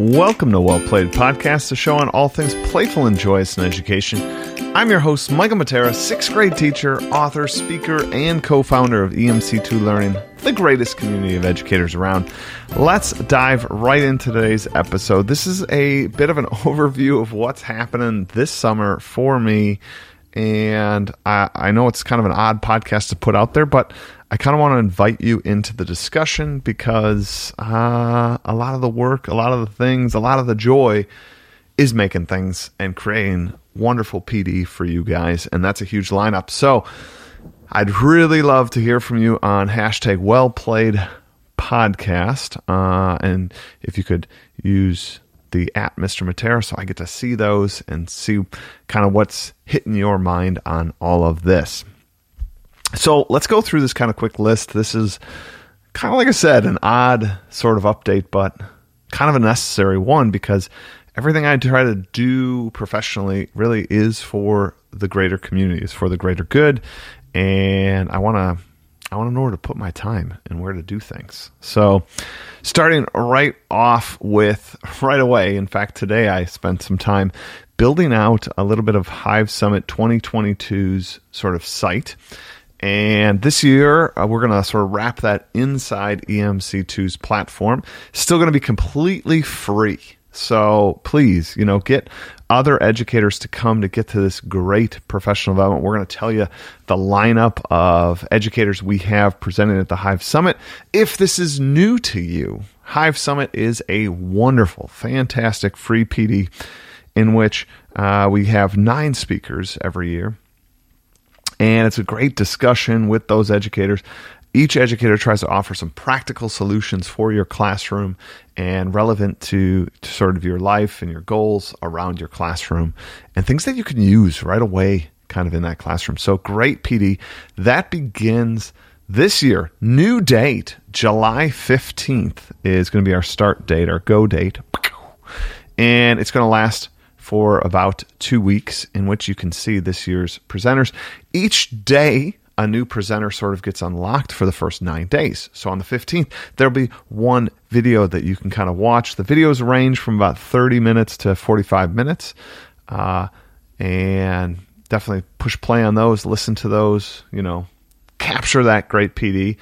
Welcome to Well Played Podcast, a show on all things playful and joyous in education. I'm your host, Michael Matera, sixth grade teacher, author, speaker, and co founder of EMC2 Learning, the greatest community of educators around. Let's dive right into today's episode. This is a bit of an overview of what's happening this summer for me. And I, I know it's kind of an odd podcast to put out there, but I kind of want to invite you into the discussion because uh, a lot of the work, a lot of the things, a lot of the joy is making things and creating wonderful PD for you guys. And that's a huge lineup. So I'd really love to hear from you on hashtag well played podcast. Uh, and if you could use the at Mr. Matera so I get to see those and see kind of what's hitting your mind on all of this. So let's go through this kind of quick list. This is kind of like I said, an odd sort of update, but kind of a necessary one because everything I try to do professionally really is for the greater community, is for the greater good, and I want to I want to know where to put my time and where to do things. So, starting right off with right away. In fact, today I spent some time building out a little bit of Hive Summit 2022's sort of site. And this year, uh, we're going to sort of wrap that inside EMC2's platform. Still going to be completely free. So please, you know, get other educators to come to get to this great professional development. We're going to tell you the lineup of educators we have presented at the Hive Summit. If this is new to you, Hive Summit is a wonderful, fantastic free PD in which uh, we have nine speakers every year and it's a great discussion with those educators. Each educator tries to offer some practical solutions for your classroom and relevant to, to sort of your life and your goals around your classroom and things that you can use right away kind of in that classroom. So great PD. That begins this year. New date, July 15th is going to be our start date, our go date. And it's going to last for about two weeks, in which you can see this year's presenters. Each day, a new presenter sort of gets unlocked for the first nine days. So on the 15th, there'll be one video that you can kind of watch. The videos range from about 30 minutes to 45 minutes. Uh, and definitely push play on those, listen to those, you know, capture that great PD.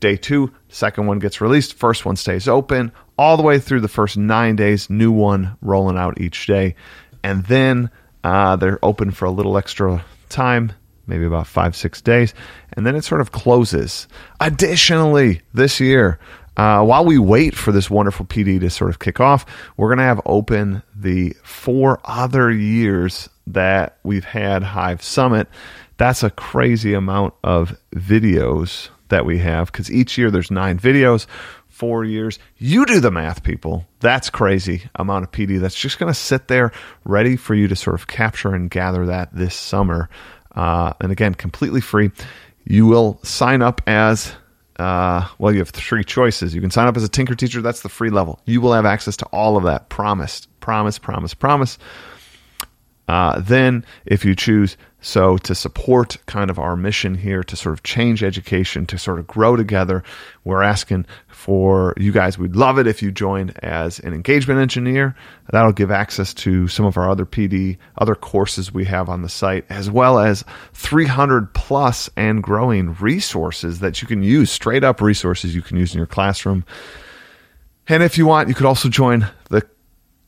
Day two, second one gets released, first one stays open all the way through the first nine days, new one rolling out each day and then uh, they're open for a little extra time, maybe about five, six days, and then it sort of closes. Additionally, this year, uh, while we wait for this wonderful PD to sort of kick off, we're going to have open the four other years that we've had Hive Summit. That's a crazy amount of videos that we have because each year there's nine videos four years. You do the math, people. That's crazy amount of PD that's just going to sit there ready for you to sort of capture and gather that this summer. Uh, and again, completely free. You will sign up as uh, well, you have three choices. You can sign up as a Tinker teacher. That's the free level. You will have access to all of that. Promised. Promise, promise, promise. Uh, then, if you choose so to support kind of our mission here to sort of change education, to sort of grow together, we're asking for you guys. We'd love it if you joined as an engagement engineer. That'll give access to some of our other PD, other courses we have on the site, as well as 300 plus and growing resources that you can use, straight up resources you can use in your classroom. And if you want, you could also join the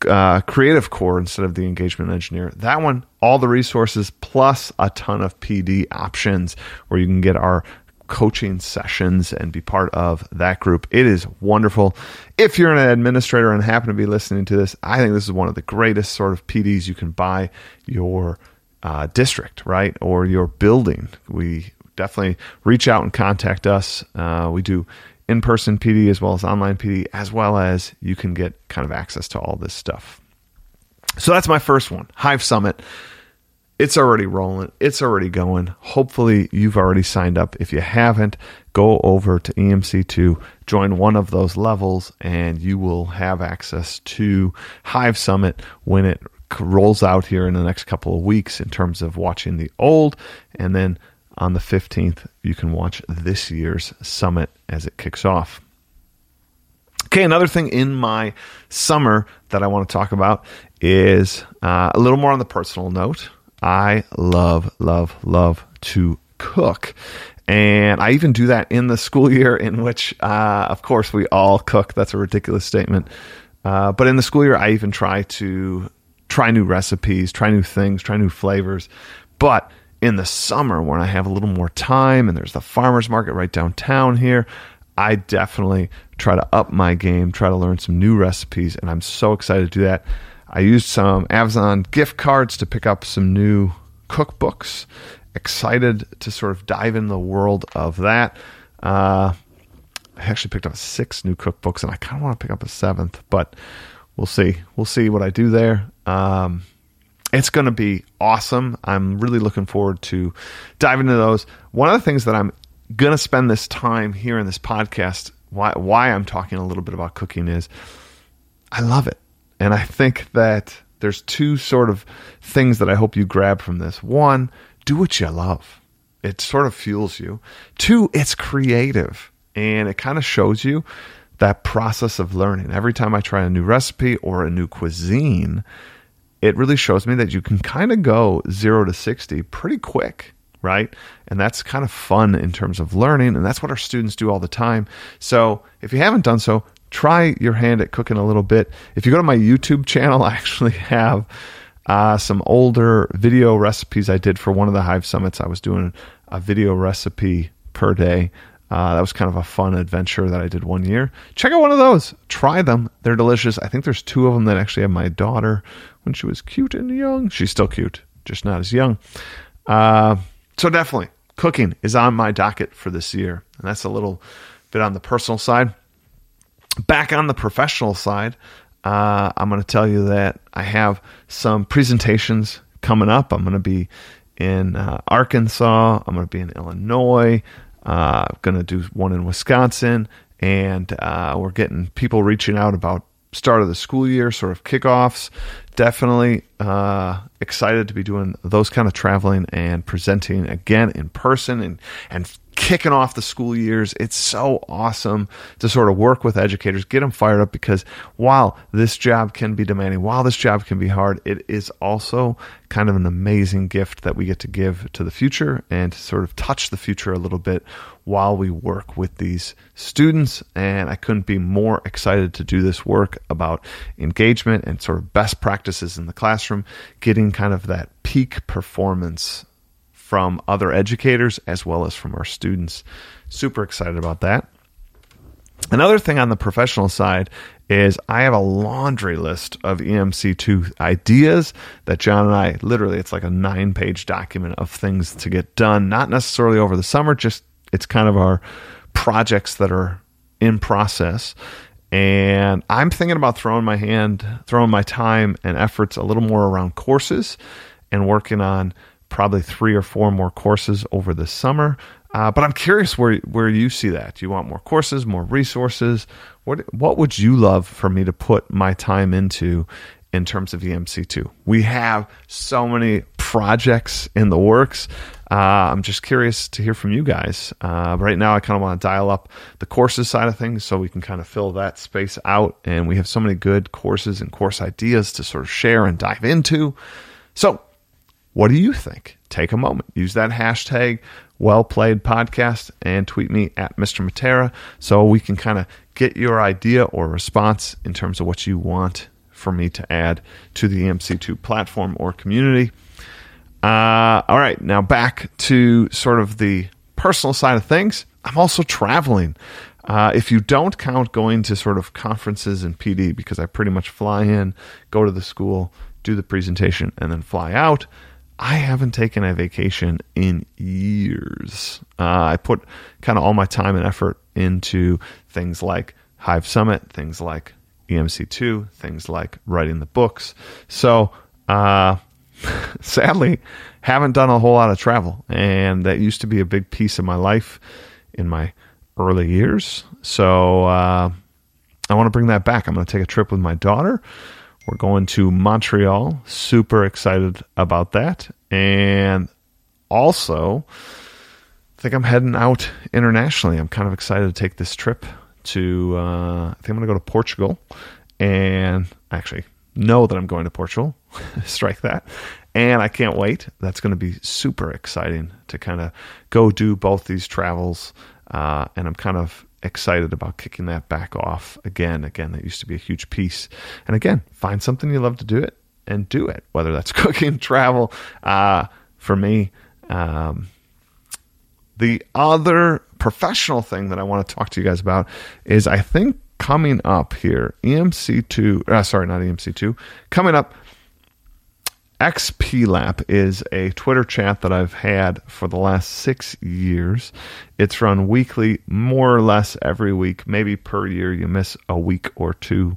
uh, creative core instead of the engagement engineer. That one, all the resources plus a ton of PD options where you can get our coaching sessions and be part of that group. It is wonderful. If you're an administrator and happen to be listening to this, I think this is one of the greatest sort of PDs you can buy your uh, district, right? Or your building. We definitely reach out and contact us. Uh, we do in person PD as well as online PD, as well as you can get kind of access to all this stuff. So that's my first one Hive Summit. It's already rolling, it's already going. Hopefully, you've already signed up. If you haven't, go over to EMC2, join one of those levels, and you will have access to Hive Summit when it rolls out here in the next couple of weeks in terms of watching the old and then on the 15th, you can watch this year's summit as it kicks off. Okay, another thing in my summer that I want to talk about is uh, a little more on the personal note. I love, love, love to cook. And I even do that in the school year, in which, uh, of course, we all cook. That's a ridiculous statement. Uh, but in the school year, I even try to try new recipes, try new things, try new flavors. But in the summer, when I have a little more time and there's the farmer's market right downtown here, I definitely try to up my game, try to learn some new recipes. And I'm so excited to do that. I used some Amazon gift cards to pick up some new cookbooks. Excited to sort of dive in the world of that. Uh, I actually picked up six new cookbooks, and I kind of want to pick up a seventh, but we'll see. We'll see what I do there. Um, it's going to be awesome. I'm really looking forward to diving into those. One of the things that I'm going to spend this time here in this podcast, why, why I'm talking a little bit about cooking is I love it. And I think that there's two sort of things that I hope you grab from this. One, do what you love. It sort of fuels you. Two, it's creative and it kind of shows you that process of learning. Every time I try a new recipe or a new cuisine, it really shows me that you can kind of go 0 to 60 pretty quick, right? And that's kind of fun in terms of learning and that's what our students do all the time. So, if you haven't done so, try your hand at cooking a little bit. If you go to my YouTube channel, I actually have uh, some older video recipes I did for one of the Hive Summits. I was doing a video recipe per day. Uh, that was kind of a fun adventure that I did one year. Check out one of those. Try them. They're delicious. I think there's two of them that actually have my daughter when she was cute and young. She's still cute, just not as young. Uh, so definitely, cooking is on my docket for this year. And that's a little bit on the personal side back on the professional side, uh, I'm going to tell you that I have some presentations coming up. I'm going to be in uh, Arkansas. I'm going to be in Illinois. Uh, going to do one in Wisconsin, and uh, we're getting people reaching out about start of the school year, sort of kickoffs. Definitely uh, excited to be doing those kind of traveling and presenting again in person and and kicking off the school years. It's so awesome to sort of work with educators, get them fired up because while this job can be demanding, while this job can be hard, it is also kind of an amazing gift that we get to give to the future and to sort of touch the future a little bit while we work with these students. And I couldn't be more excited to do this work about engagement and sort of best practices in the classroom, getting kind of that peak performance from other educators as well as from our students. Super excited about that. Another thing on the professional side is I have a laundry list of EMC2 ideas that John and I literally, it's like a nine page document of things to get done, not necessarily over the summer, just it's kind of our projects that are in process. And I'm thinking about throwing my hand, throwing my time and efforts a little more around courses and working on probably three or four more courses over the summer. Uh, but I'm curious where where you see that. Do you want more courses, more resources? What what would you love for me to put my time into in terms of EMC2? We have so many projects in the works. Uh, I'm just curious to hear from you guys. Uh, right now, I kind of want to dial up the courses side of things so we can kind of fill that space out. And we have so many good courses and course ideas to sort of share and dive into. So what do you think? Take a moment. Use that hashtag well played podcast and tweet me at Mr. Matera so we can kind of get your idea or response in terms of what you want for me to add to the EMC2 platform or community. Uh, all right, now back to sort of the personal side of things. I'm also traveling. Uh, if you don't count going to sort of conferences and PD, because I pretty much fly in, go to the school, do the presentation, and then fly out. I haven't taken a vacation in years. Uh, I put kind of all my time and effort into things like Hive Summit, things like EMC2, things like writing the books. So, uh, sadly, haven't done a whole lot of travel. And that used to be a big piece of my life in my early years. So, uh, I want to bring that back. I'm going to take a trip with my daughter. We're going to Montreal. Super excited about that. And also, I think I'm heading out internationally. I'm kind of excited to take this trip to, uh, I think I'm going to go to Portugal and actually know that I'm going to Portugal. Strike that. And I can't wait. That's going to be super exciting to kind of go do both these travels. Uh, and I'm kind of excited about kicking that back off again. Again, that used to be a huge piece. And again, find something you love to do it and do it, whether that's cooking, travel. Uh, for me, um, the other professional thing that I want to talk to you guys about is I think coming up here, EMC2, uh, sorry, not EMC2, coming up, XPLAP is a Twitter chat that I've had for the last six years. It's run weekly, more or less every week, maybe per year. You miss a week or two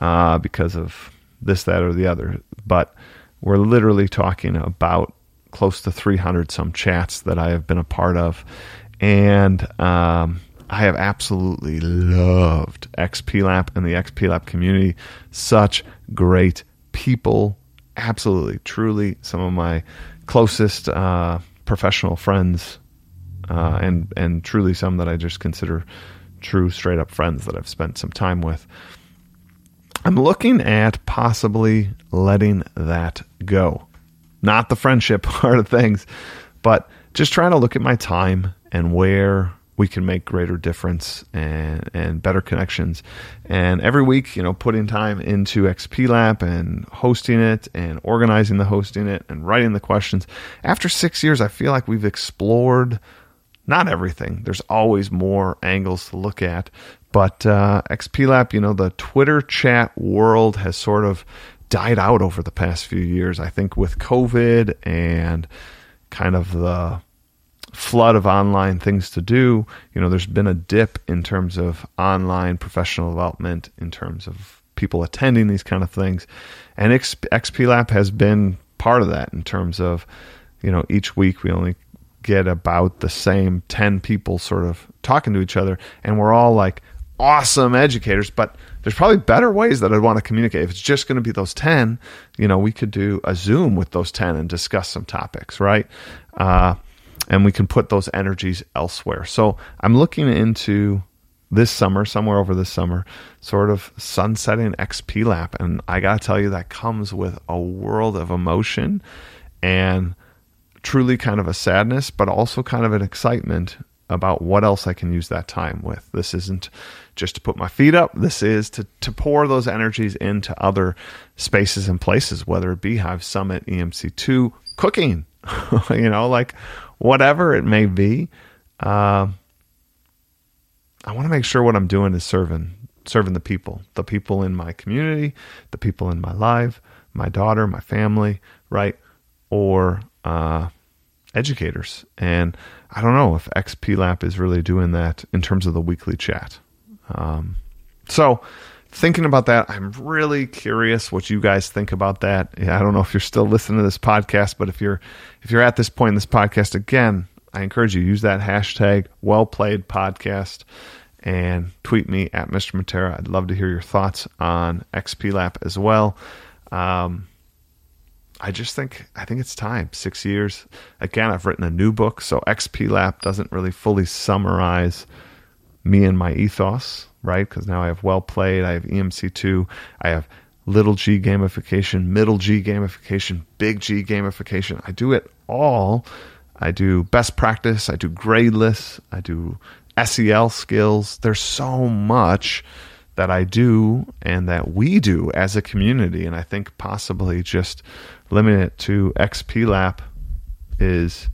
uh, because of this, that, or the other. But we're literally talking about close to 300 some chats that I have been a part of. And um, I have absolutely loved XPLAP and the XPLAP community. Such great people. Absolutely, truly, some of my closest uh, professional friends, uh, and and truly some that I just consider true, straight up friends that I've spent some time with. I'm looking at possibly letting that go. Not the friendship part of things, but just trying to look at my time and where we can make greater difference and, and better connections. And every week, you know, putting time into XPLAP and hosting it and organizing the hosting it and writing the questions. After six years, I feel like we've explored not everything. There's always more angles to look at. But uh, XPLAP, you know, the Twitter chat world has sort of died out over the past few years. I think with COVID and kind of the flood of online things to do, you know, there's been a dip in terms of online professional development, in terms of people attending these kind of things. And XPLAP has been part of that in terms of, you know, each week we only get about the same 10 people sort of talking to each other. And we're all like awesome educators, but there's probably better ways that I'd want to communicate. If it's just going to be those 10, you know, we could do a Zoom with those 10 and discuss some topics, right? Uh, and we can put those energies elsewhere. So I'm looking into this summer, somewhere over this summer, sort of sunsetting XPLAP. And I got to tell you, that comes with a world of emotion and truly kind of a sadness, but also kind of an excitement about what else I can use that time with. This isn't just to put my feet up. This is to, to pour those energies into other spaces and places, whether it be Hive Summit, EMC2, cooking, you know, like whatever it may be. Uh, I want to make sure what I'm doing is serving serving the people, the people in my community, the people in my life, my daughter, my family, right, or uh, educators. And I don't know if XPLAP is really doing that in terms of the weekly chat. Um, so thinking about that, I'm really curious what you guys think about that. I don't know if you're still listening to this podcast, but if you're if you're at this point in this podcast again, I encourage you use that hashtag well played podcast and tweet me at Mr. Matera. I'd love to hear your thoughts on XPLAP as well. Um, I just think I think it's time. Six years. Again, I've written a new book, so XPLAP doesn't really fully summarize me and my ethos right? Because now I have well played, I have EMC2, I have little g gamification, middle g gamification, big G gamification. I do it all. I do best practice, I do gradeless, I do SEL skills. There's so much that I do and that we do as a community. And I think possibly just limiting it to XPLAP is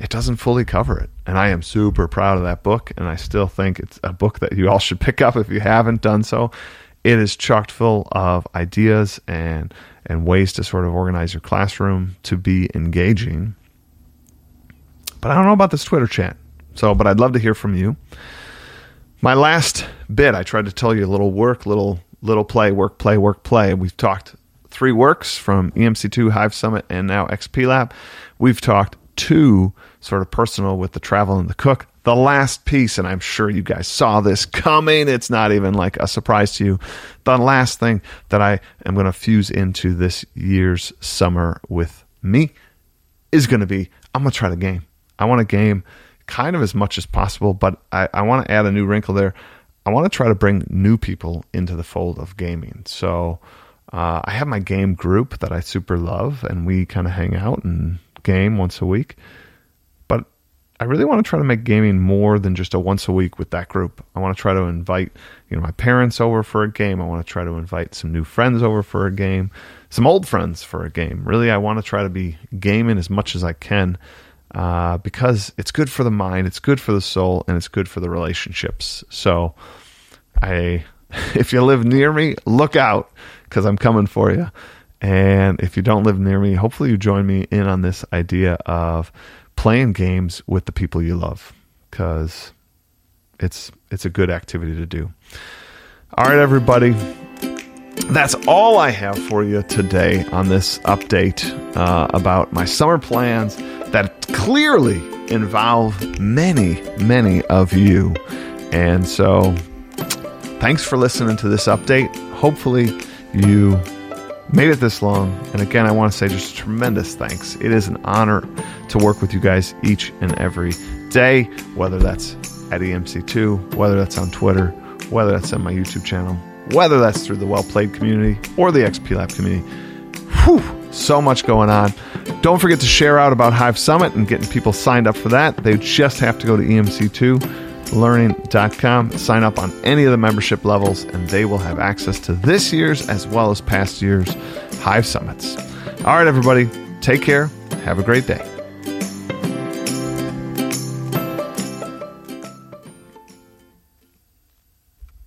it doesn't fully cover it. And I am super proud of that book. And I still think it's a book that you all should pick up if you haven't done so. It is chocked full of ideas and and ways to sort of organize your classroom to be engaging. But I don't know about this Twitter chat. So, but I'd love to hear from you. My last bit, I tried to tell you a little work, little little play, work, play, work, play. We've talked three works from EMC2 Hive Summit and now XPLAP. We've talked two sort of personal with the travel and the cook. The last piece, and I'm sure you guys saw this coming, it's not even like a surprise to you. The last thing that I am going to fuse into this year's summer with me is going to be I'm going to try the game. I want a game kind of as much as possible, but I, I want to add a new wrinkle there. I I want to try to bring new people into the fold of gaming. So uh, I have my game group that I super love, and we kind of hang out and game once a week. But I really want to try to make gaming more than just a once a week with that group. I want to try to invite, you know, my parents over for a game. I want to try to invite some new friends over for a game, some old friends for a game. Really, I want to try to be gaming as much as I can uh, because it's good for the mind, it's good for the soul, and it's good for the relationships. So, I, if you live near me, look out because I'm coming for you. And if you don't live near me, hopefully you join me in on this idea of playing games with the people you love because it's it's a good activity to do. All right, everybody. That's all I have for you today on this update uh, about my summer plans that clearly involve many, many of you. And so, thanks for listening to this update. Hopefully, you made it this long. And again, I want to say just tremendous thanks. It is an honor to work with you guys each and every day, whether that's at EMC2, whether that's on Twitter, whether that's on my YouTube channel, whether that's through the Well Played community or the XPLAP community. Whew, so much going on. Don't forget to share out about Hive Summit and getting people signed up for that. They just have to go to EMC2learning.com, sign up on any of the membership levels, and they will have access to this year's as well as past years' Hive Summits. All right, everybody, take care. Have a great day.